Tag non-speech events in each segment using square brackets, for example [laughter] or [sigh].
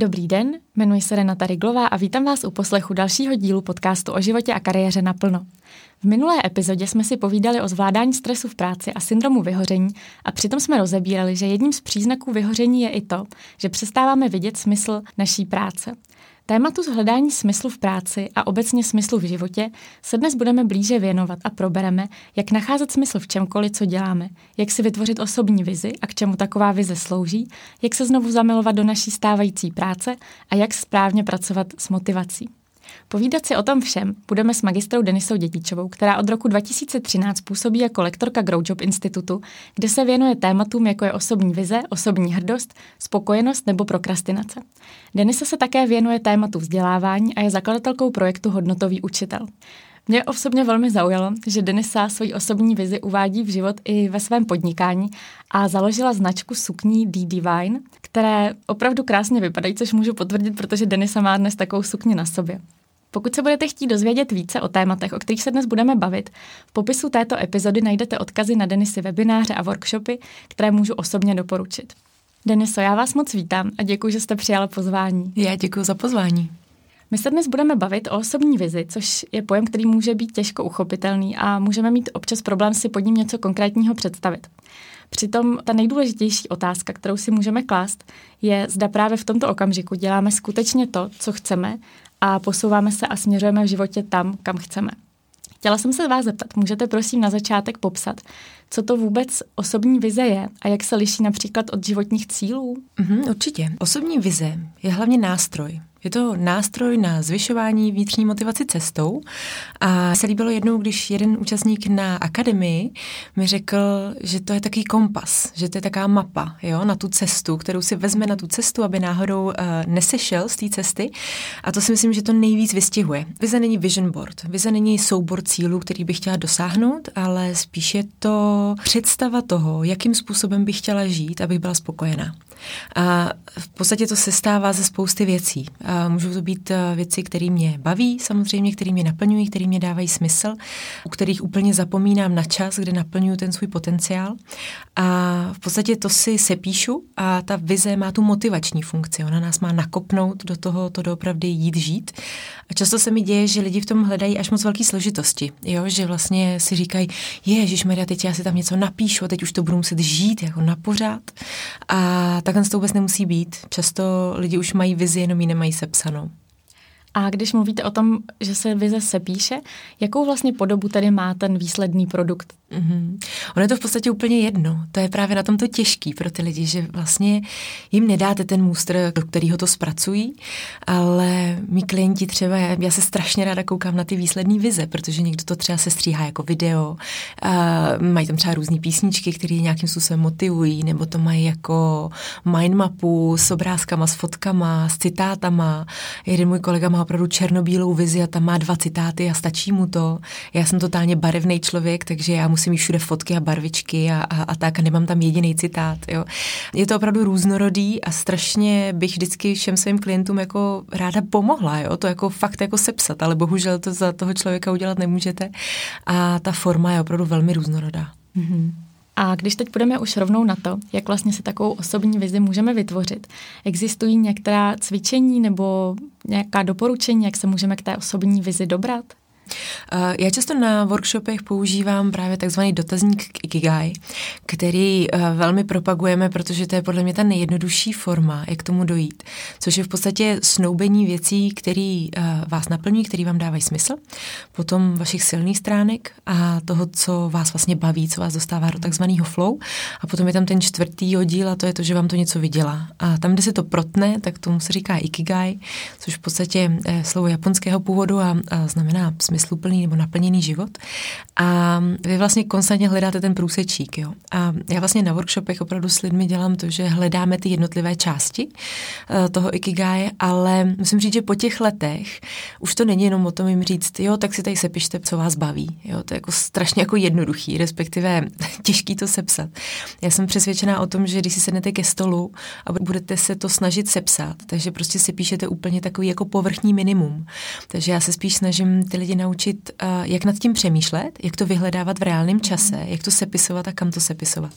Dobrý den, jmenuji se Renata Riglová a vítám vás u poslechu dalšího dílu podcastu o životě a kariéře naplno. V minulé epizodě jsme si povídali o zvládání stresu v práci a syndromu vyhoření a přitom jsme rozebírali, že jedním z příznaků vyhoření je i to, že přestáváme vidět smysl naší práce. Tématu zhledání smyslu v práci a obecně smyslu v životě se dnes budeme blíže věnovat a probereme, jak nacházet smysl v čemkoliv, co děláme, jak si vytvořit osobní vizi a k čemu taková vize slouží, jak se znovu zamilovat do naší stávající práce a jak správně pracovat s motivací. Povídat si o tom všem budeme s magistrou Denisou Dětičovou, která od roku 2013 působí jako lektorka Growjob Institutu, kde se věnuje tématům, jako je osobní vize, osobní hrdost, spokojenost nebo prokrastinace. Denisa se také věnuje tématu vzdělávání a je zakladatelkou projektu Hodnotový učitel. Mě osobně velmi zaujalo, že Denisa svoji osobní vizi uvádí v život i ve svém podnikání a založila značku sukní D Divine, které opravdu krásně vypadají, což můžu potvrdit, protože Denisa má dnes takovou sukni na sobě. Pokud se budete chtít dozvědět více o tématech, o kterých se dnes budeme bavit, v popisu této epizody najdete odkazy na Denisy webináře a workshopy, které můžu osobně doporučit. Deniso, já vás moc vítám a děkuji, že jste přijala pozvání. Já děkuji za pozvání. My se dnes budeme bavit o osobní vizi, což je pojem, který může být těžko uchopitelný a můžeme mít občas problém si pod ním něco konkrétního představit. Přitom ta nejdůležitější otázka, kterou si můžeme klást, je, zda právě v tomto okamžiku děláme skutečně to, co chceme a posouváme se a směřujeme v životě tam, kam chceme. Chtěla jsem se vás zeptat, můžete prosím na začátek popsat, co to vůbec osobní vize je a jak se liší například od životních cílů? Mm, určitě. Osobní vize je hlavně nástroj, je to nástroj na zvyšování vnitřní motivaci cestou a se líbilo jednou, když jeden účastník na akademii mi řekl, že to je takový kompas, že to je taková mapa jo, na tu cestu, kterou si vezme na tu cestu, aby náhodou uh, nesešel z té cesty a to si myslím, že to nejvíc vystihuje. Vize není vision board, vize není soubor cílů, který bych chtěla dosáhnout, ale spíše to představa toho, jakým způsobem bych chtěla žít, abych byla spokojená. A v podstatě to se stává ze spousty věcí. A můžou to být eh, věci, které mě baví, samozřejmě, které mě naplňují, které mě dávají smysl, u kterých úplně zapomínám na čas, kde naplňuju ten svůj potenciál. A v podstatě to si sepíšu a ta vize má tu motivační funkci. Ona nás má nakopnout do toho, to doopravdy jít žít. A často se mi děje, že lidi v tom hledají až moc velké složitosti. Jo? Že vlastně si říkají, Ježíš Maria, teď já si tam něco napíšu a teď už to budu muset žít jako na pořád. A takhle to vůbec nemusí být. Často lidi už mají vizi, jenom ji nemají sepsanou. A když mluvíte o tom, že se vize sepíše, jakou vlastně podobu tedy má ten výsledný produkt? Mm-hmm. Ono je to v podstatě úplně jedno. To je právě na tom to těžký pro ty lidi, že vlastně jim nedáte ten můstr, do kterého to zpracují, ale my klienti třeba, já, se strašně ráda koukám na ty výsledné vize, protože někdo to třeba se stříhá jako video, a mají tam třeba různé písničky, které nějakým způsobem motivují, nebo to mají jako mindmapu s obrázkama, s fotkama, s citátama. Jeden můj kolega má opravdu černobílou vizi a tam má dva citáty a stačí mu to. Já jsem totálně barevný člověk, takže já musím mít všude fotky a barvičky a, a, a tak a nemám tam jediný citát. Jo. Je to opravdu různorodý a strašně bych vždycky všem svým klientům jako ráda pomohla, jo. to jako fakt jako sepsat, ale bohužel to za toho člověka udělat nemůžete a ta forma je opravdu velmi různorodá. Mm-hmm. A když teď půjdeme už rovnou na to, jak vlastně si takovou osobní vizi můžeme vytvořit, existují některá cvičení nebo nějaká doporučení, jak se můžeme k té osobní vizi dobrat? Eh, já často na workshopech používám právě takzvaný dotazník Ikigai, který eh, velmi propagujeme, protože to je podle mě ta nejjednodušší forma, jak tomu dojít. Což je v podstatě snoubení věcí, které eh, vás naplňují, které vám dávají smysl, potom vašich silných stránek a toho, co vás vlastně baví, co vás dostává do takzvaného flow. A potom je tam ten čtvrtý oddíl a to je to, že vám to něco vydělá. A tam, kde se to protne, tak tomu se říká Ikigai, což v podstatě slovo japonského původu a, a znamená smysl smysluplný nebo naplněný život. A vy vlastně konstantně hledáte ten průsečík. Jo? A já vlastně na workshopech opravdu s lidmi dělám to, že hledáme ty jednotlivé části uh, toho ikigai, ale musím říct, že po těch letech už to není jenom o tom jim říct, jo, tak si tady sepište, co vás baví. Jo? To je jako strašně jako jednoduchý, respektive [laughs] těžký to sepsat. Já jsem přesvědčená o tom, že když si sednete ke stolu a budete se to snažit sepsat, takže prostě si píšete úplně takový jako povrchní minimum. Takže já se spíš snažím ty lidi na naučit, uh, jak nad tím přemýšlet, jak to vyhledávat v reálném čase, jak to sepisovat a kam to sepisovat.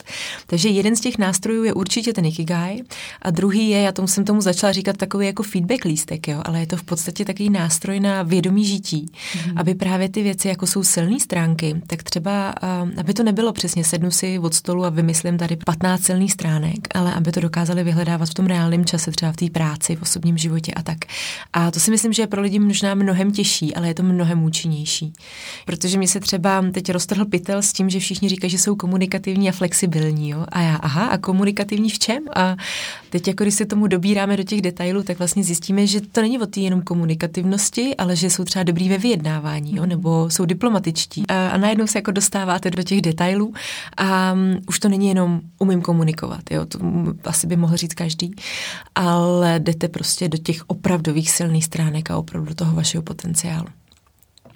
Takže jeden z těch nástrojů je určitě ten Ikigai a druhý je, já tomu jsem tomu začala říkat takový jako feedback lístek, jo, ale je to v podstatě takový nástroj na vědomí žití, mm. aby právě ty věci, jako jsou silné stránky, tak třeba, uh, aby to nebylo přesně sednu si od stolu a vymyslím tady 15 silných stránek, ale aby to dokázali vyhledávat v tom reálném čase, třeba v té práci, v osobním životě a tak. A to si myslím, že je pro lidi možná mnohem těžší, ale je to mnohem účinnější. Protože mi se třeba teď roztrhl pytel s tím, že všichni říkají, že jsou komunikativní a flexibilní. Jo? A já, aha, a komunikativní v čem? A teď, jako když se tomu dobíráme do těch detailů, tak vlastně zjistíme, že to není o té jenom komunikativnosti, ale že jsou třeba dobrý ve vyjednávání, jo? nebo jsou diplomatičtí. A, a najednou se jako dostáváte do těch detailů a um, už to není jenom umím komunikovat, jo? to asi by mohl říct každý, ale jdete prostě do těch opravdových silných stránek a opravdu toho vašeho potenciálu.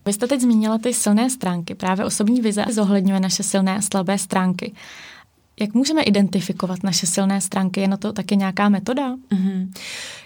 Vy jste teď zmínila ty silné stránky. Právě osobní vize zohledňuje naše silné a slabé stránky. Jak můžeme identifikovat naše silné stránky? Je na to taky nějaká metoda? Mm-hmm.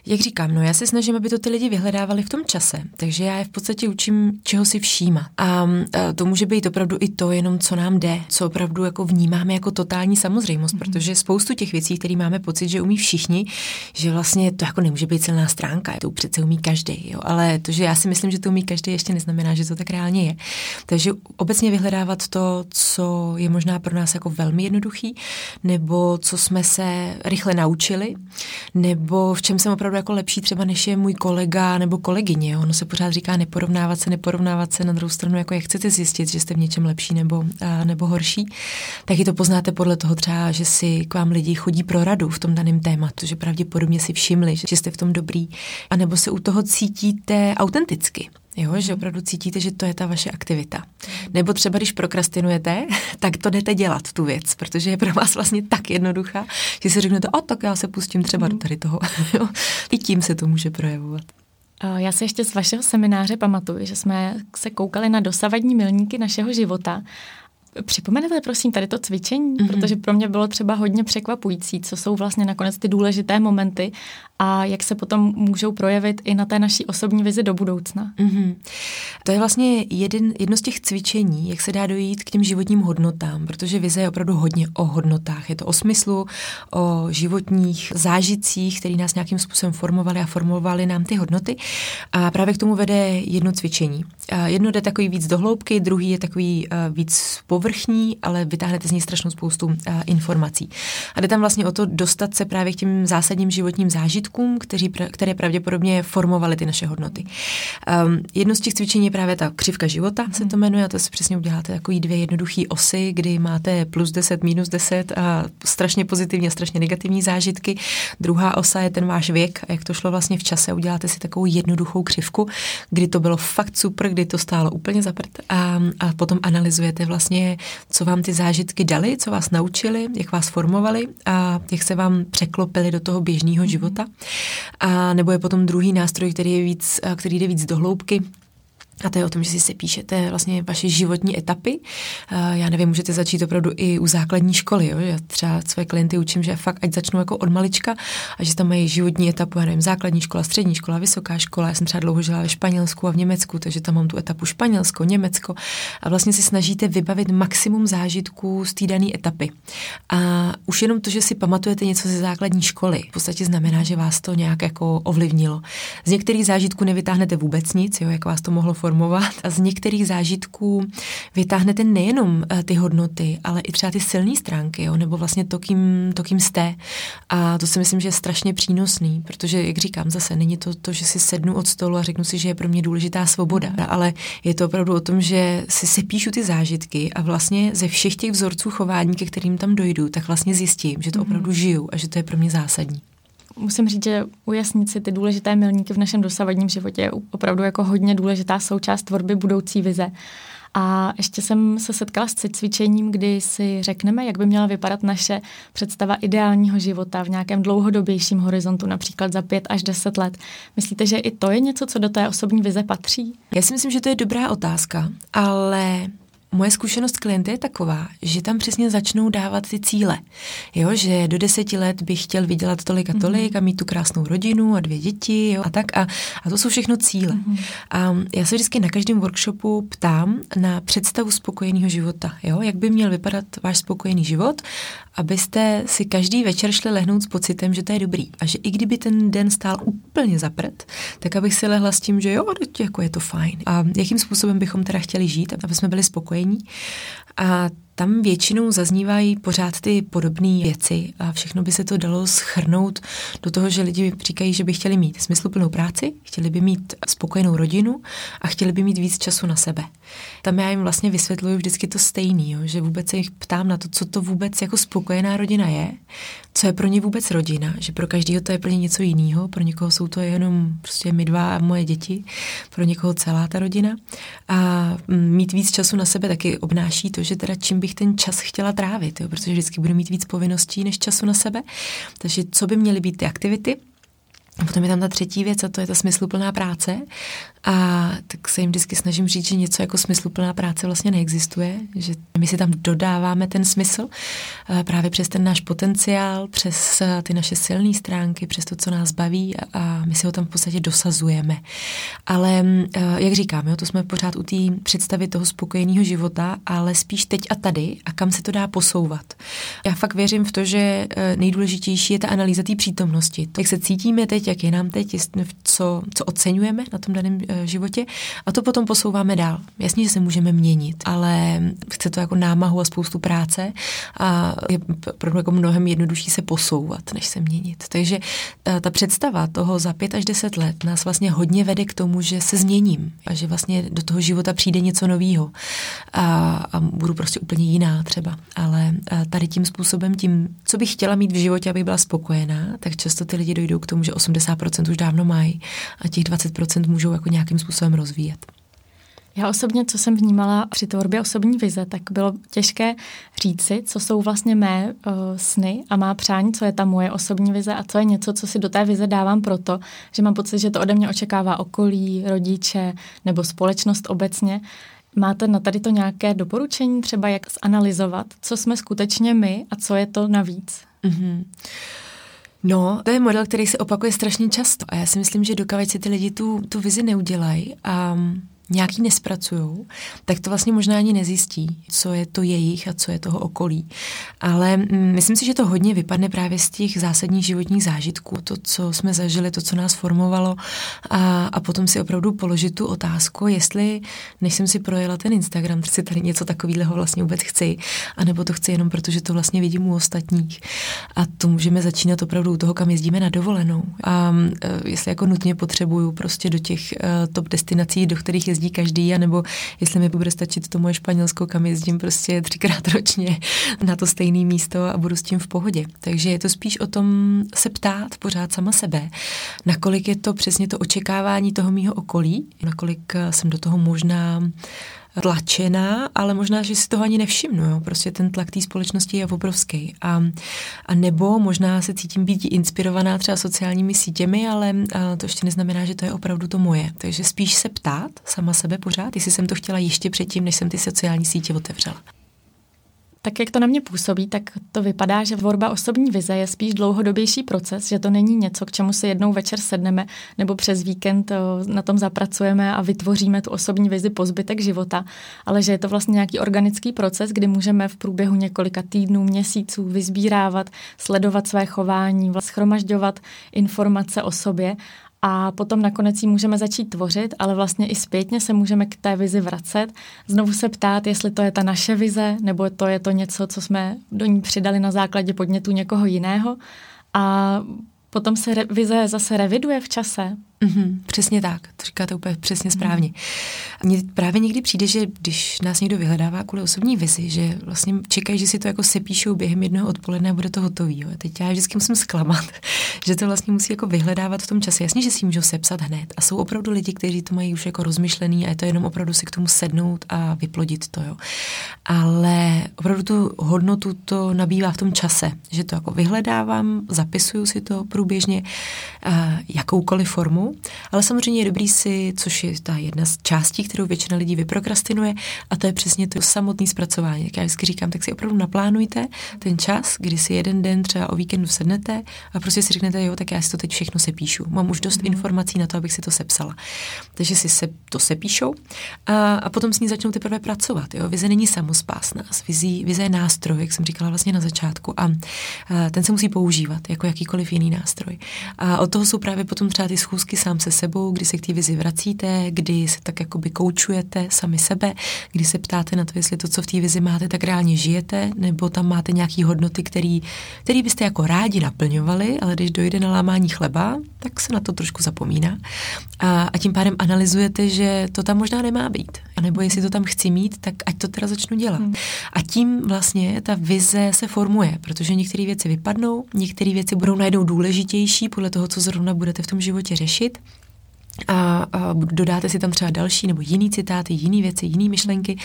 Jak říkám, no já se snažím, aby to ty lidi vyhledávali v tom čase, takže já je v podstatě učím, čeho si všímat. A, a to může být opravdu i to, jenom co nám jde, co opravdu jako vnímáme jako totální samozřejmost, mm-hmm. protože spoustu těch věcí, které máme pocit, že umí všichni, že vlastně to jako nemůže být silná stránka, to přece umí každý, jo, ale to, že já si myslím, že to umí každý, ještě neznamená, že to tak reálně je. Takže obecně vyhledávat to, co je možná pro nás jako velmi jednoduchý, nebo co jsme se rychle naučili, nebo v čem jsem opravdu jako lepší třeba než je můj kolega nebo kolegyně. Ono se pořád říká neporovnávat se, neporovnávat se na druhou stranu, jako jak chcete zjistit, že jste v něčem lepší nebo, a, nebo horší. Taky to poznáte podle toho třeba, že si k vám lidi chodí pro radu v tom daném tématu, že pravděpodobně si všimli, že jste v tom dobrý, a nebo se u toho cítíte autenticky. Jo, že opravdu cítíte, že to je ta vaše aktivita. Nebo třeba, když prokrastinujete, tak to jdete dělat, tu věc, protože je pro vás vlastně tak jednoduchá, že si řeknete, o tak já se pustím třeba do tady toho. [laughs] I tím se to může projevovat. Já si ještě z vašeho semináře pamatuju, že jsme se koukali na dosavadní milníky našeho života Připomenete prosím tady to cvičení, mm-hmm. protože pro mě bylo třeba hodně překvapující, co jsou vlastně nakonec ty důležité momenty a jak se potom můžou projevit i na té naší osobní vizi do budoucna. Mm-hmm. To je vlastně jeden, jedno z těch cvičení, jak se dá dojít k těm životním hodnotám, protože vize je opravdu hodně o hodnotách. Je to o smyslu, o životních zážitcích, které nás nějakým způsobem formovali a formovali nám ty hodnoty. A právě k tomu vede jedno cvičení. Jedno jde takový víc do hloubky, druhý je takový víc povrchní, ale vytáhnete z něj strašnou spoustu informací. A jde tam vlastně o to dostat se právě k těm zásadním životním zážitkům, kteří, které pravděpodobně formovaly ty naše hodnoty. Um, jedno z těch cvičení je právě ta křivka života, se to jmenuje, a to si přesně uděláte takový dvě jednoduché osy, kdy máte plus 10, minus 10 a strašně pozitivní a strašně negativní zážitky. Druhá osa je ten váš věk a jak to šlo vlastně v čase. Uděláte si takovou jednoduchou křivku, kdy to bylo fakt super, kdy to stálo úplně zaprt a, a potom analyzujete vlastně, co vám ty zážitky dali, co vás naučili, jak vás formovali a jak se vám překlopili do toho běžného života. A nebo je potom druhý nástroj, který, je víc, který jde víc do hloubky, a to je o tom, že si se píšete vlastně vaše životní etapy. Já nevím, můžete začít opravdu i u základní školy. Jo? Já třeba své klienty učím, že fakt ať začnou jako od malička a že tam mají životní etapu, já nevím, základní škola, střední škola, vysoká škola. Já jsem třeba dlouho žila ve Španělsku a v Německu, takže tam mám tu etapu Španělsko, Německo a vlastně si snažíte vybavit maximum zážitků z té dané etapy. A už jenom to, že si pamatujete něco ze základní školy, v podstatě znamená, že vás to nějak jako ovlivnilo. Z některých zážitků nevytáhnete vůbec nic, jo, jak vás to mohlo formovat a z některých zážitků vytáhnete nejenom eh, ty hodnoty, ale i třeba ty silné stránky, jo, nebo vlastně to kým, to, kým jste. A to si myslím, že je strašně přínosný, protože, jak říkám, zase není to to, že si sednu od stolu a řeknu si, že je pro mě důležitá svoboda, ale je to opravdu o tom, že si sepíšu ty zážitky a vlastně ze všech těch vzorců chování, ke kterým tam dojdu, tak vlastně zjistím, že to mhm. opravdu žiju a že to je pro mě zásadní musím říct, že ujasnit si ty důležité milníky v našem dosavadním životě je opravdu jako hodně důležitá součást tvorby budoucí vize. A ještě jsem se setkala s cvičením, kdy si řekneme, jak by měla vypadat naše představa ideálního života v nějakém dlouhodobějším horizontu, například za pět až deset let. Myslíte, že i to je něco, co do té osobní vize patří? Já si myslím, že to je dobrá otázka, ale moje zkušenost klienta je taková, že tam přesně začnou dávat ty cíle. Jo, že do deseti let bych chtěl vydělat tolik a tolik mm-hmm. a mít tu krásnou rodinu a dvě děti jo, a tak. A, a to jsou všechno cíle. Mm-hmm. A já se vždycky na každém workshopu ptám na představu spokojeného života. Jo, jak by měl vypadat váš spokojený život, abyste si každý večer šli lehnout s pocitem, že to je dobrý. A že i kdyby ten den stál úplně zapřed, tak abych si lehla s tím, že jo, jako je to fajn. A jakým způsobem bychom teda chtěli žít, aby jsme byli spokojení. A tam většinou zaznívají pořád ty podobné věci a všechno by se to dalo schrnout do toho, že lidi říkají, že by chtěli mít smysluplnou práci, chtěli by mít spokojenou rodinu a chtěli by mít víc času na sebe. Tam já jim vlastně vysvětluju vždycky to stejný, jo, že vůbec se jich ptám na to, co to vůbec jako spokojená rodina je, co je pro ně vůbec rodina, že pro každého to je plně něco jiného, pro někoho jsou to jenom prostě my dva a moje děti, pro někoho celá ta rodina. A mít víc času na sebe taky obnáší to, že teda čím bych ten čas chtěla trávit, jo, protože vždycky budu mít víc povinností než času na sebe. Takže co by měly být ty aktivity? A potom je tam ta třetí věc a to je ta smysluplná práce. A tak se jim vždycky snažím říct, že něco jako smysluplná práce vlastně neexistuje, že my si tam dodáváme ten smysl právě přes ten náš potenciál, přes ty naše silné stránky, přes to, co nás baví a my si ho tam v podstatě dosazujeme. Ale jak říkám, jo, to jsme pořád u té představy toho spokojeného života, ale spíš teď a tady a kam se to dá posouvat. Já fakt věřím v to, že nejdůležitější je ta analýza té přítomnosti. Jak se cítíme teď, jak je nám teď, co, co oceňujeme na tom daném Eh, životě a to potom posouváme dál. Jasně, že se můžeme měnit, ale chce to jako námahu a spoustu práce a je pro jako mnohem jednodušší se posouvat, než se měnit. Takže ta, eh, ta představa toho za pět až deset let nás vlastně hodně vede k tomu, že se změním a že vlastně do toho života přijde něco nového a, a budu prostě úplně jiná třeba. Ale eh, tady tím způsobem, tím, co bych chtěla mít v životě, abych byla spokojená, tak často ty lidi dojdou k tomu, že 80% už dávno mají a těch 20% můžou jako nějak nějakým způsobem rozvíjet. Já osobně, co jsem vnímala při tvorbě osobní vize, tak bylo těžké říci, co jsou vlastně mé uh, sny a má přání, co je ta moje osobní vize a co je něco, co si do té vize dávám proto, že mám pocit, že to ode mě očekává okolí, rodiče nebo společnost obecně. Máte na tady to nějaké doporučení, třeba jak zanalizovat, co jsme skutečně my a co je to navíc? Mm-hmm. No, to je model, který se opakuje strašně často a já si myslím, že dokávat si ty lidi tu, tu vizi neudělají a nějaký nespracují, tak to vlastně možná ani nezjistí, co je to jejich a co je toho okolí. Ale mm, myslím si, že to hodně vypadne právě z těch zásadních životních zážitků, to, co jsme zažili, to, co nás formovalo a, a potom si opravdu položit tu otázku, jestli, než jsem si projela ten Instagram, si tady něco takového vlastně vůbec chci, anebo to chci jenom proto, že to vlastně vidím u ostatních. A to můžeme začínat opravdu u toho, kam jezdíme na dovolenou. A e, jestli jako nutně potřebuju prostě do těch e, top destinací, do kterých je jezdí každý, anebo jestli mi bude stačit to moje Španělsko, kam jezdím prostě třikrát [laughs] ročně na to stejné místo a budu s tím v pohodě. Takže je to spíš o tom se ptát pořád sama sebe, nakolik je to přesně to očekávání toho mýho okolí, nakolik jsem do toho možná tlačená, ale možná, že si toho ani nevšimnu. Jo? Prostě ten tlak té společnosti je obrovský. A, a nebo možná se cítím být inspirovaná třeba sociálními sítěmi, ale to ještě neznamená, že to je opravdu to moje. Takže spíš se ptát sama sebe pořád, jestli jsem to chtěla ještě předtím, než jsem ty sociální sítě otevřela. Tak jak to na mě působí, tak to vypadá, že tvorba osobní vize je spíš dlouhodobější proces, že to není něco, k čemu si jednou večer sedneme nebo přes víkend na tom zapracujeme a vytvoříme tu osobní vizi po zbytek života, ale že je to vlastně nějaký organický proces, kdy můžeme v průběhu několika týdnů, měsíců vyzbírávat, sledovat své chování, schromažďovat informace o sobě a potom nakonec ji můžeme začít tvořit, ale vlastně i zpětně se můžeme k té vizi vracet, znovu se ptát, jestli to je ta naše vize, nebo to je to něco, co jsme do ní přidali na základě podnětu někoho jiného. A potom se re- vize zase reviduje v čase. Mm-hmm, přesně tak, to říkáte úplně přesně správně. Mně právě někdy přijde, že když nás někdo vyhledává kvůli osobní vizi, že vlastně čekají, že si to jako sepíšou během jednoho odpoledne a bude to hotový. Jo. Teď já vždycky musím zklamat, [laughs] že to vlastně musí jako vyhledávat v tom čase. Jasně, že si můžou sepsat hned. A jsou opravdu lidi, kteří to mají už jako rozmyšlený a je to jenom opravdu si k tomu sednout a vyplodit to. Jo. Ale opravdu tu hodnotu to nabývá v tom čase, že to jako vyhledávám, zapisuju si to průběžně uh, jakoukoliv formu ale samozřejmě je dobrý si, což je ta jedna z částí, kterou většina lidí vyprokrastinuje, a to je přesně to samotné zpracování. Jak já vždycky říkám, tak si opravdu naplánujte ten čas, kdy si jeden den třeba o víkendu sednete a prostě si řeknete, jo, tak já si to teď všechno sepíšu. Mám už dost mm. informací na to, abych si to sepsala. Takže si se, to sepíšou a, a potom s ní začnou teprve pracovat. Jo. Vize není samospásná. Vizí, vize je nástroj, jak jsem říkala vlastně na začátku, a, a ten se musí používat jako jakýkoliv jiný nástroj. A od toho jsou právě potom třeba ty schůzky sám se sebou, kdy se k té vizi vracíte, kdy se tak jakoby koučujete sami sebe, kdy se ptáte na to, jestli to, co v té vizi máte, tak reálně žijete, nebo tam máte nějaké hodnoty, který, který byste jako rádi naplňovali, ale když dojde na lámání chleba, tak se na to trošku zapomíná. A, a tím pádem analyzujete, že to tam možná nemá být. A nebo jestli to tam chci mít, tak ať to teda začnu dělat. Hmm. A tím vlastně ta vize se formuje, protože některé věci vypadnou, některé věci budou najednou důležitější podle toho, co zrovna budete v tom životě řešit болит, a, a dodáte si tam třeba další nebo jiný citáty, jiné věci, jiné myšlenky,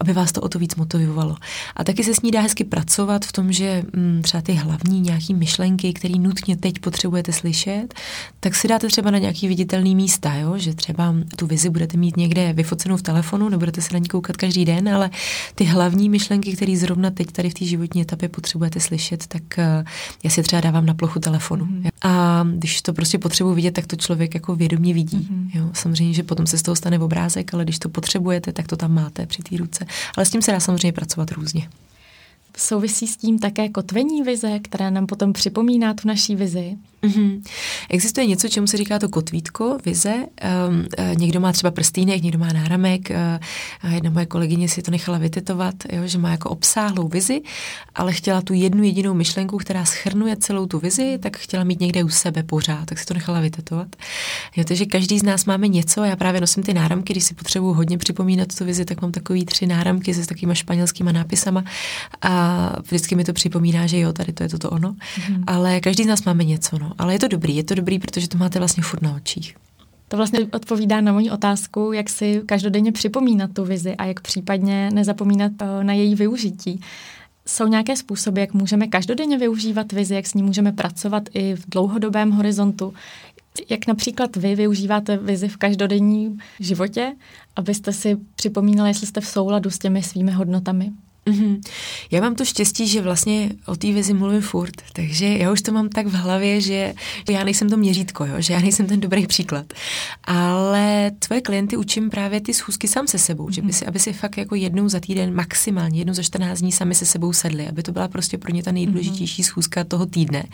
aby vás to o to víc motivovalo. A taky se s ní dá hezky pracovat v tom, že m, mm, třeba ty hlavní nějaké myšlenky, které nutně teď potřebujete slyšet, tak si dáte třeba na nějaký viditelný místa, jo? že třeba tu vizi budete mít někde vyfocenou v telefonu, nebudete se na ní koukat každý den, ale ty hlavní myšlenky, které zrovna teď tady v té životní etapě potřebujete slyšet, tak uh, já si třeba dávám na plochu telefonu. Mm. A když to prostě potřebuji vidět, tak to člověk jako vědomě vidí. Mm-hmm. Jo, samozřejmě, že potom se z toho stane obrázek, ale když to potřebujete, tak to tam máte při té ruce. Ale s tím se dá samozřejmě pracovat různě. Souvisí s tím také kotvení vize, které nám potom připomíná tu naší vizi? Mm-hmm. Existuje něco, čemu se říká to kotvítko, vize. Um, někdo má třeba prstýnek, někdo má náramek. Uh, jedna moje kolegyně si to nechala vytetovat, jo, že má jako obsáhlou vizi, ale chtěla tu jednu jedinou myšlenku, která schrnuje celou tu vizi, tak chtěla mít někde u sebe pořád, tak si to nechala vytetovat. Jo, takže každý z nás máme něco. Já právě nosím ty náramky, když si potřebuji hodně připomínat tu vizi, tak mám takový tři náramky se s takovými španělskými nápisama a vždycky mi to připomíná, že jo, tady to je toto ono. Mm-hmm. Ale každý z nás máme něco. No ale je to dobrý, je to dobrý, protože to máte vlastně furt na očích. To vlastně odpovídá na moji otázku, jak si každodenně připomínat tu vizi a jak případně nezapomínat eh, na její využití. Jsou nějaké způsoby, jak můžeme každodenně využívat vizi, jak s ní můžeme pracovat i v dlouhodobém horizontu? Jak například vy využíváte vizi v každodenním životě, abyste si připomínali, jestli jste v souladu s těmi svými hodnotami? Mm-hmm. Já mám to štěstí, že vlastně o té vizi mluvím furt, takže já už to mám tak v hlavě, že já nejsem to měřítko, jo? že já nejsem ten dobrý příklad. Ale tvoje klienty učím právě ty schůzky sám se sebou, mm-hmm. že by mhm. si, aby si fakt jako jednou za týden, maximálně jednou za 14 dní sami se sebou sedli, aby to byla prostě pro ně ta nejdůležitější mm-hmm. schůzka toho týdne.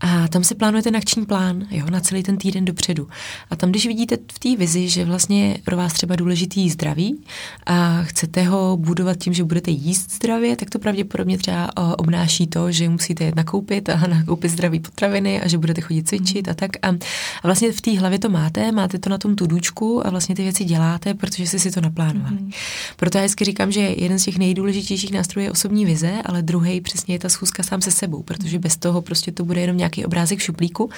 A tam si plánujete akční plán, jo, na celý ten týden dopředu. A tam, když vidíte v té vizi, že vlastně pro vás třeba důležitý zdraví a chcete ho budovat tím, že budete jíst jíst zdravě, tak to pravděpodobně třeba eh, obnáší to, že musíte jet nakoupit a [laughs] nakoupit zdraví potraviny a že budete chodit cvičit a tak. A, a vlastně v té hlavě to máte, máte to na tom tudučku a vlastně ty věci děláte, protože jste si to naplánovali. Mm. Proto já vždycky říkám, že jeden z těch nejdůležitějších nástrojů je osobní vize, ale druhý přesně je ta schůzka sám se sebou, protože bez toho prostě to bude jenom nějaký obrázek v šuplíku,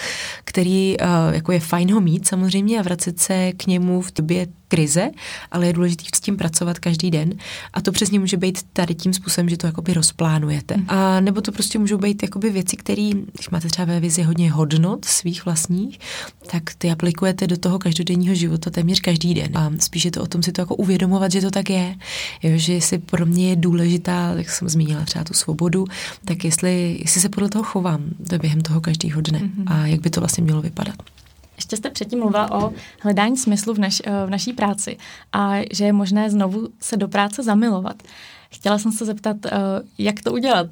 který uh, jako je fajn ho mít samozřejmě a vracet se k němu v době krize, ale je důležité s tím pracovat každý den. A to přesně může být tady tím způsobem, že to jakoby rozplánujete. Mm. A nebo to prostě můžou být jakoby věci, které, když máte třeba ve vizi hodně hodnot svých vlastních, tak ty aplikujete do toho každodenního života téměř každý den. A spíš je to o tom si to jako uvědomovat, že to tak je. Jo, že jestli pro mě je důležitá, jak jsem zmínila třeba tu svobodu, tak jestli, jestli se podle toho chovám během toho každého dne mm-hmm. a jak by to vlastně mělo vypadat. Ještě jste předtím mluvila o hledání smyslu v, naš, v naší práci a že je možné znovu se do práce zamilovat. Chtěla jsem se zeptat, uh, jak to udělat?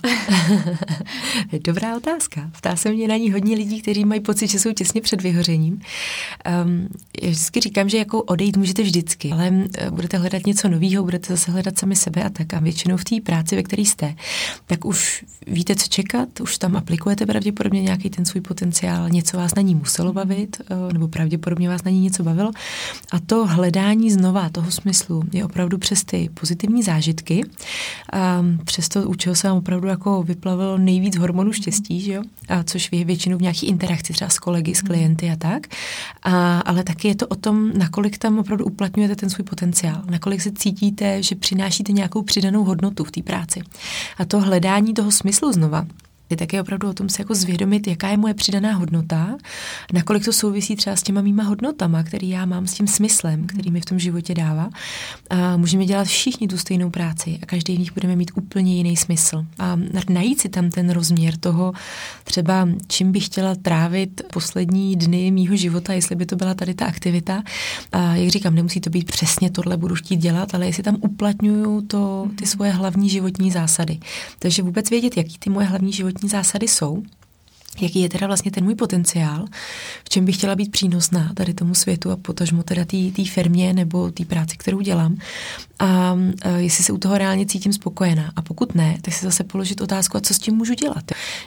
[laughs] Dobrá otázka. Ptá se mě na ní hodně lidí, kteří mají pocit, že jsou těsně před vyhořením. Um, já vždycky říkám, že jako odejít můžete vždycky, ale uh, budete hledat něco nového, budete zase hledat sami sebe a tak. A většinou v té práci, ve které jste, tak už víte, co čekat, už tam aplikujete pravděpodobně nějaký ten svůj potenciál, něco vás na ní muselo bavit, uh, nebo pravděpodobně vás na ní něco bavilo. A to hledání znova toho smyslu je opravdu přes ty pozitivní zážitky, a přesto u čeho se vám opravdu jako vyplavilo nejvíc hormonů štěstí, že jo? A což je většinou v nějaký interakci třeba s kolegy, s klienty a tak. A, ale taky je to o tom, nakolik tam opravdu uplatňujete ten svůj potenciál, nakolik se cítíte, že přinášíte nějakou přidanou hodnotu v té práci. A to hledání toho smyslu znova, Je také opravdu o tom se jako zvědomit, jaká je moje přidaná hodnota, nakolik to souvisí třeba s těma mýma hodnotama, který já mám s tím smyslem, který mi v tom životě dává. A můžeme dělat všichni tu stejnou práci a každý z nich budeme mít úplně jiný smysl. A najít si tam ten rozměr toho, třeba čím bych chtěla trávit poslední dny mýho života, jestli by to byla tady ta aktivita. A jak říkám, nemusí to být přesně tohle budu chtít dělat, ale jestli tam uplatňuju to, ty svoje hlavní životní zásady. Takže vůbec vědět, jaký ty moje hlavní životní zásady jsou, jaký je teda vlastně ten můj potenciál, v čem bych chtěla být přínosná tady tomu světu a potažmo teda té firmě nebo té práci, kterou dělám a, a jestli se u toho reálně cítím spokojená. A pokud ne, tak si zase položit otázku, a co s tím můžu dělat.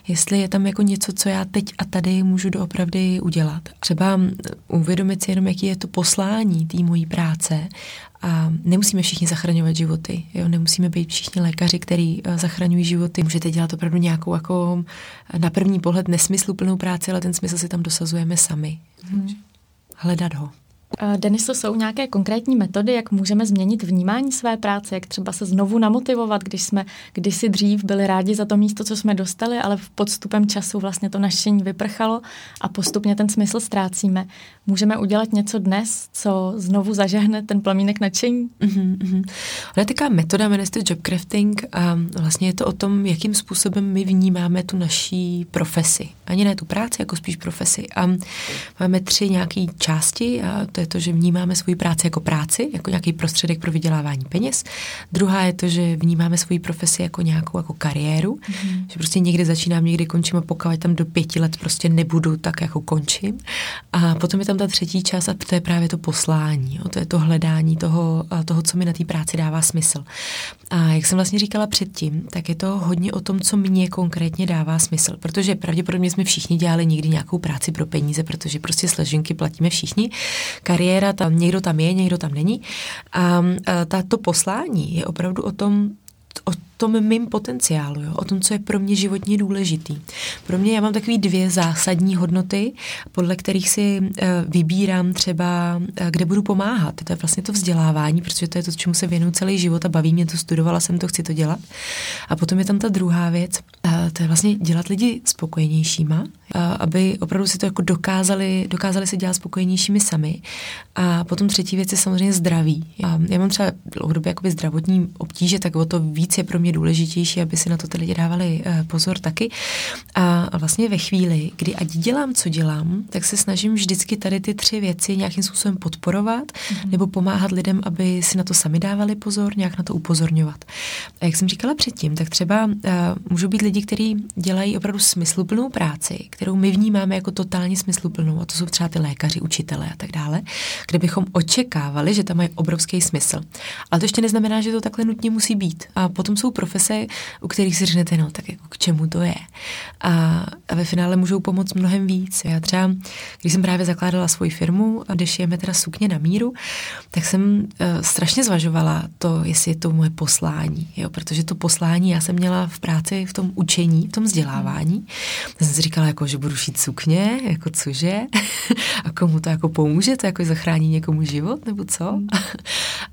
Jestli je tam jako něco, co já teď a tady můžu doopravdy udělat. Třeba uvědomit si jenom, jaký je to poslání té mojí práce a nemusíme všichni zachraňovat životy. Jo? Nemusíme být všichni lékaři, kteří uh, zachraňují životy. Můžete dělat opravdu nějakou jako na první pohled nesmysluplnou práci, ale ten smysl si tam dosazujeme sami. Hmm. Hledat ho. Deniso, jsou nějaké konkrétní metody, jak můžeme změnit vnímání své práce, jak třeba se znovu namotivovat, když jsme kdysi dřív byli rádi za to místo, co jsme dostali, ale v podstupem času vlastně to naštění vyprchalo a postupně ten smysl ztrácíme. Můžeme udělat něco dnes, co znovu zažehne ten plamínek nadšení? Mm-hmm. Ona je taková metoda, jmenuje se jobcrafting a vlastně je to o tom, jakým způsobem my vnímáme tu naší profesi. Ani ne tu práci, jako spíš profesi. A máme tři nějaké části a to je to, že vnímáme svoji práci jako práci, jako nějaký prostředek pro vydělávání peněz. Druhá je to, že vnímáme svoji profesi jako nějakou jako kariéru, mm-hmm. že prostě někde začínám, někdy končím a pokud tam do pěti let prostě nebudu, tak jako končím. A potom je tam ta třetí část a to je právě to poslání, jo, to je to hledání toho, toho, co mi na té práci dává smysl. A jak jsem vlastně říkala předtím, tak je to hodně o tom, co mě konkrétně dává smysl, protože pravděpodobně jsme všichni dělali někdy nějakou práci pro peníze, protože prostě sleženky platíme všichni kariéra, tam někdo tam je, někdo tam není. A, a tato poslání je opravdu o tom, o tom mým potenciálu, jo? o tom, co je pro mě životně důležitý. Pro mě já mám takové dvě zásadní hodnoty, podle kterých si uh, vybírám třeba, uh, kde budu pomáhat. To je vlastně to vzdělávání, protože to je to, čemu se věnuju celý život a baví mě to, studovala jsem to, chci to dělat. A potom je tam ta druhá věc, uh, to je vlastně dělat lidi spokojenějšíma, uh, aby opravdu si to jako dokázali, dokázali si dělat spokojenějšími sami. A potom třetí věc je samozřejmě zdraví. Já, já mám třeba dlouhodobě zdravotní obtíže, tak o to víc je pro mě mě důležitější, aby si na to ty lidi dávali eh, pozor taky. A vlastně ve chvíli, kdy ať dělám, co dělám, tak se snažím vždycky tady ty tři věci nějakým způsobem podporovat mm-hmm. nebo pomáhat lidem, aby si na to sami dávali pozor, nějak na to upozorňovat. A jak jsem říkala předtím, tak třeba uh, můžou být lidi, kteří dělají opravdu smysluplnou práci, kterou my vnímáme jako totálně smysluplnou, a to jsou třeba ty lékaři, učitelé a tak dále, kde bychom očekávali, že tam mají obrovský smysl. Ale to ještě neznamená, že to takhle nutně musí být. A potom jsou profese, u kterých si řeknete, no tak jako k čemu to je. A, a ve finále můžou pomoct mnohem víc. Já třeba, když jsem právě zakládala svoji firmu, a když jeme teda sukně na míru, tak jsem uh, strašně zvažovala to, jestli je to moje poslání, jo, protože to poslání já jsem měla v práci, v tom učení, v tom vzdělávání. Já jsem si říkala, jako, že budu šít sukně, jako cože, [laughs] a komu to jako pomůže, to jako zachrání někomu život, nebo co? Hmm. [laughs]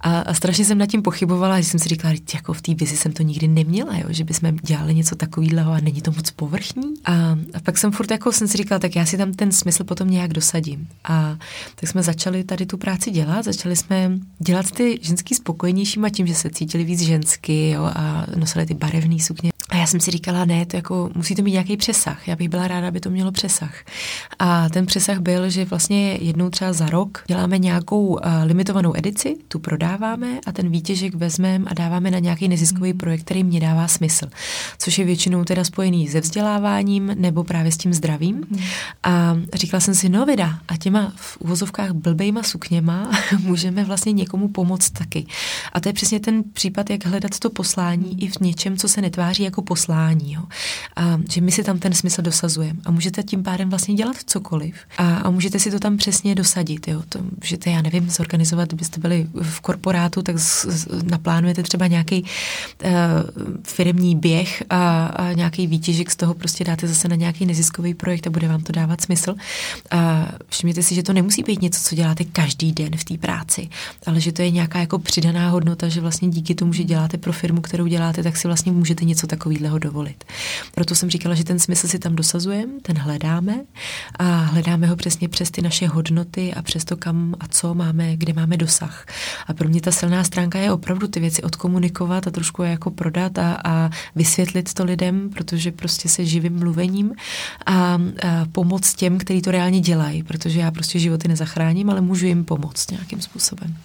A, a strašně jsem nad tím pochybovala, že jsem si říkala, jako v té vizi jsem to nikdy neměla, jo, že bychom dělali něco takového a není to moc povrchní. A, a pak jsem furt jako jsem si říkala, tak já si tam ten smysl potom nějak dosadím. A tak jsme začali tady tu práci dělat, začali jsme dělat ty ženský spokojenějšíma tím, že se cítili víc žensky jo, a nosili ty barevné sukně. A já jsem si říkala, ne, to jako musí to mít nějaký přesah. Já bych byla ráda, aby to mělo přesah. A ten přesah byl, že vlastně jednou třeba za rok děláme nějakou uh, limitovanou edici, tu prodáváme a ten výtěžek vezmeme a dáváme na nějaký neziskový projekt, který mě dává smysl. Což je většinou teda spojený se vzděláváním nebo právě s tím zdravím. Hmm. A říkala jsem si, no vida, a těma v uvozovkách blbejma sukněma [laughs] můžeme vlastně někomu pomoct taky. A to je přesně ten případ, jak hledat to poslání i v něčem, co se netváří jako poslání. Jo. A že my si tam ten smysl dosazujeme. A můžete tím pádem vlastně dělat cokoliv. A, a můžete si to tam přesně dosadit. Jo. To můžete, já nevím, zorganizovat, kdybyste byli v korporátu, tak z, z, naplánujete třeba nějaký uh, firmní běh a, a nějaký výtěžek z toho prostě dáte zase na nějaký neziskový projekt a bude vám to dávat smysl. A všimněte si, že to nemusí být něco, co děláte každý den v té práci, ale že to je nějaká jako přidaná hodnota, že vlastně díky tomu, že děláte pro firmu, kterou děláte, tak si vlastně můžete něco takového takovýhleho dovolit. Proto jsem říkala, že ten smysl si tam dosazujeme, ten hledáme a hledáme ho přesně přes ty naše hodnoty a přes to, kam a co máme, kde máme dosah. A pro mě ta silná stránka je opravdu ty věci odkomunikovat a trošku je jako prodat a, a vysvětlit to lidem, protože prostě se živím mluvením a, a pomoct těm, kteří to reálně dělají, protože já prostě životy nezachráním, ale můžu jim pomoct nějakým způsobem.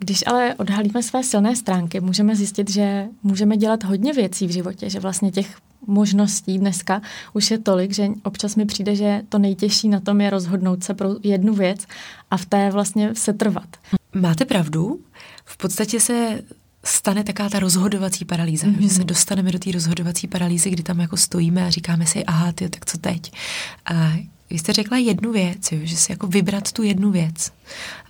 Když ale odhalíme své silné stránky, můžeme zjistit, že můžeme dělat hodně věcí v životě, že vlastně těch možností dneska už je tolik, že občas mi přijde, že to nejtěžší na tom je rozhodnout se pro jednu věc a v té vlastně se trvat. Máte pravdu. V podstatě se stane taká ta rozhodovací paralýza, mm-hmm. že se dostaneme do té rozhodovací paralýzy, kdy tam jako stojíme a říkáme si, aha, ty, tak co teď? A vy jste řekla jednu věc, jo, že si jako vybrat tu jednu věc.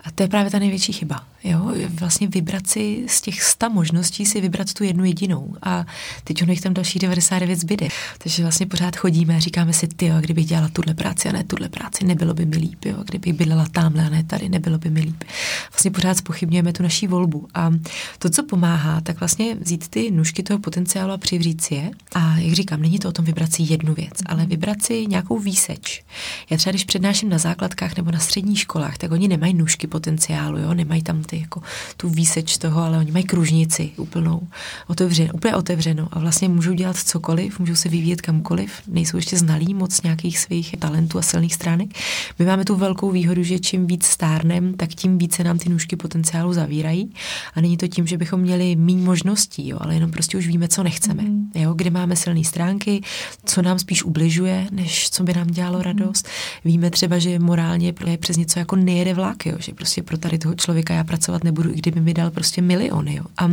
A to je právě ta největší chyba. Jo? Vlastně vybrat si z těch sta možností si vybrat tu jednu jedinou. A teď ono jich tam další 99 zbyde. Takže vlastně pořád chodíme a říkáme si, ty, kdybych dělala tuhle práci a ne tuhle práci, nebylo by mi líp. Jo? Kdybych bydlela tamhle a ne tady, nebylo by mi líp. Vlastně pořád spochybňujeme tu naší volbu. A to, co pomáhá, tak vlastně vzít ty nůžky toho potenciálu a přivřít si je. A jak říkám, není to o tom vybrat si jednu věc, ale vybrat si nějakou výseč. Já třeba, když přednáším na základkách nebo na středních školách, tak oni nemají nůžky potenciálu, jo? nemají tam ty, jako, tu výseč toho, ale oni mají kružnici úplnou, otevřenou, úplně otevřenou a vlastně můžou dělat cokoliv, můžou se vyvíjet kamkoliv, nejsou ještě znalí moc nějakých svých talentů a silných stránek. My máme tu velkou výhodu, že čím víc stárnem, tak tím více nám ty nůžky potenciálu zavírají a není to tím, že bychom měli méně možností, jo? ale jenom prostě už víme, co nechceme, mm. jo? kde máme silné stránky, co nám spíš ubližuje, než co by nám dělalo radost. Víme třeba, že morálně je přes něco jako nejede vlak, jo? že prostě pro tady toho člověka já pracovat nebudu, i kdyby mi dal prostě miliony. Jo. A,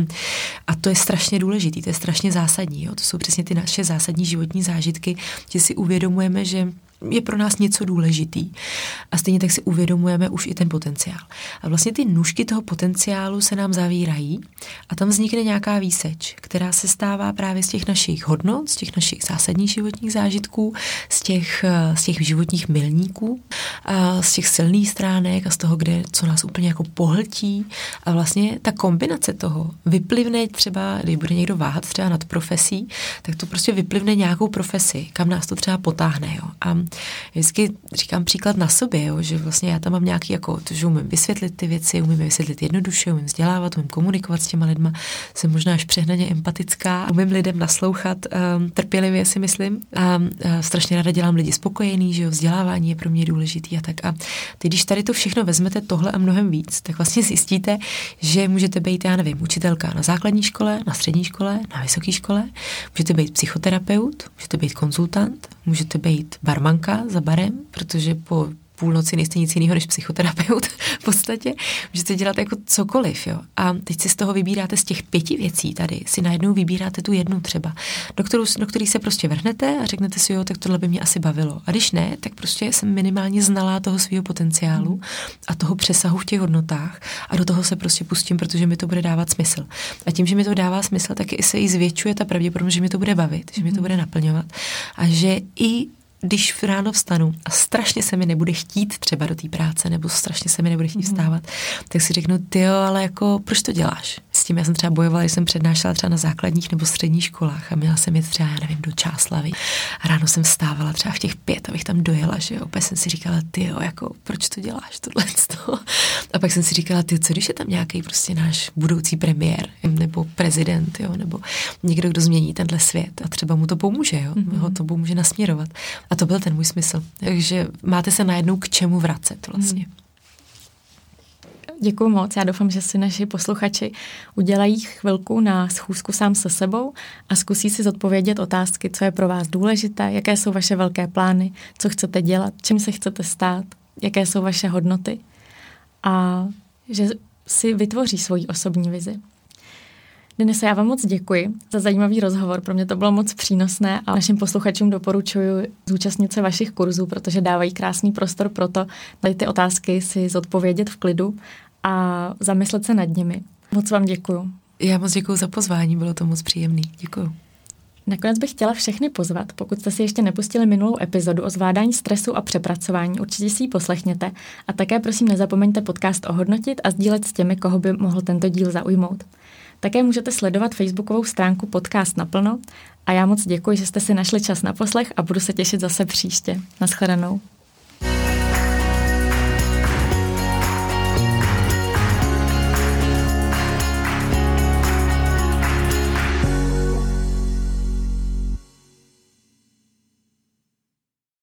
a to je strašně důležité, to je strašně zásadní. Jo. To jsou přesně ty naše zásadní životní zážitky, že si uvědomujeme, že je pro nás něco důležitý. A stejně tak si uvědomujeme už i ten potenciál. A vlastně ty nůžky toho potenciálu se nám zavírají a tam vznikne nějaká výseč, která se stává právě z těch našich hodnot, z těch našich zásadních životních zážitků, z těch, z těch životních milníků, a z těch silných stránek a z toho, kde, co nás úplně jako pohltí. A vlastně ta kombinace toho vyplivne třeba, když bude někdo váhat třeba nad profesí, tak to prostě vyplivne nějakou profesi, kam nás to třeba potáhne. Jo. A vždycky říkám příklad na sobě, jo, že vlastně já tam mám nějaký, jako, to, že umím vysvětlit ty věci, umím vysvětlit jednoduše, umím vzdělávat, umím komunikovat s těma lidma, jsem možná až přehnaně empatická, umím lidem naslouchat um, trpělivě, si myslím. A uh, strašně ráda dělám lidi spokojený, že jo, vzdělávání je pro mě důležitý a tak. A teď, když tady to všechno vezmete, tohle a mnohem víc, tak vlastně zjistíte, že můžete být, já nevím, učitelka na základní škole, na střední škole, na vysoké škole, můžete být psychoterapeut, můžete být konzultant, můžete být barman banka za barem, protože po půlnoci nejste nic jiného než psychoterapeut v podstatě. Můžete dělat jako cokoliv, jo. A teď si z toho vybíráte z těch pěti věcí tady, si najednou vybíráte tu jednu třeba, do, kterou, do který se prostě vrhnete a řeknete si, jo, tak tohle by mě asi bavilo. A když ne, tak prostě jsem minimálně znalá toho svého potenciálu a toho přesahu v těch hodnotách a do toho se prostě pustím, protože mi to bude dávat smysl. A tím, že mi to dává smysl, tak i se i zvětšuje ta pravděpodobnost, že mi to bude bavit, že mi to bude naplňovat a že i když ráno vstanu a strašně se mi nebude chtít třeba do té práce, nebo strašně se mi nebude chtít mhm. vstávat, mm. tak si řeknu, ty jo, ale jako, proč to děláš? Tím já jsem třeba bojovala, když jsem přednášela třeba na základních nebo středních školách a měla jsem jít třeba, já nevím, do Čáslavy. A ráno jsem vstávala třeba v těch pět, abych tam dojela, že jo. Opět jsem si říkala, ty jo, jako, proč to děláš, tohle? A pak jsem si říkala, ty co když je tam nějaký prostě náš budoucí premiér, nebo prezident, jo, nebo někdo, kdo změní tenhle svět a třeba mu to pomůže, jo, mm-hmm. ho to pomůže nasměrovat. A to byl ten můj smysl. Takže máte se najednou k čemu vracet vlastně. Hmm. Děkuji moc. Já doufám, že si naši posluchači udělají chvilku na schůzku sám se sebou a zkusí si zodpovědět otázky, co je pro vás důležité, jaké jsou vaše velké plány, co chcete dělat, čím se chcete stát, jaké jsou vaše hodnoty a že si vytvoří svoji osobní vizi. Denise, já vám moc děkuji za zajímavý rozhovor. Pro mě to bylo moc přínosné a našim posluchačům doporučuji zúčastnit se vašich kurzů, protože dávají krásný prostor pro to, tady ty otázky si zodpovědět v klidu a zamyslet se nad nimi. Moc vám děkuji. Já moc děkuji za pozvání, bylo to moc příjemný. Děkuji. Nakonec bych chtěla všechny pozvat, pokud jste si ještě nepustili minulou epizodu o zvládání stresu a přepracování, určitě si ji poslechněte a také prosím nezapomeňte podcast ohodnotit a sdílet s těmi, koho by mohl tento díl zaujmout. Také můžete sledovat facebookovou stránku Podcast naplno a já moc děkuji, že jste si našli čas na poslech a budu se těšit zase příště. Naschledanou.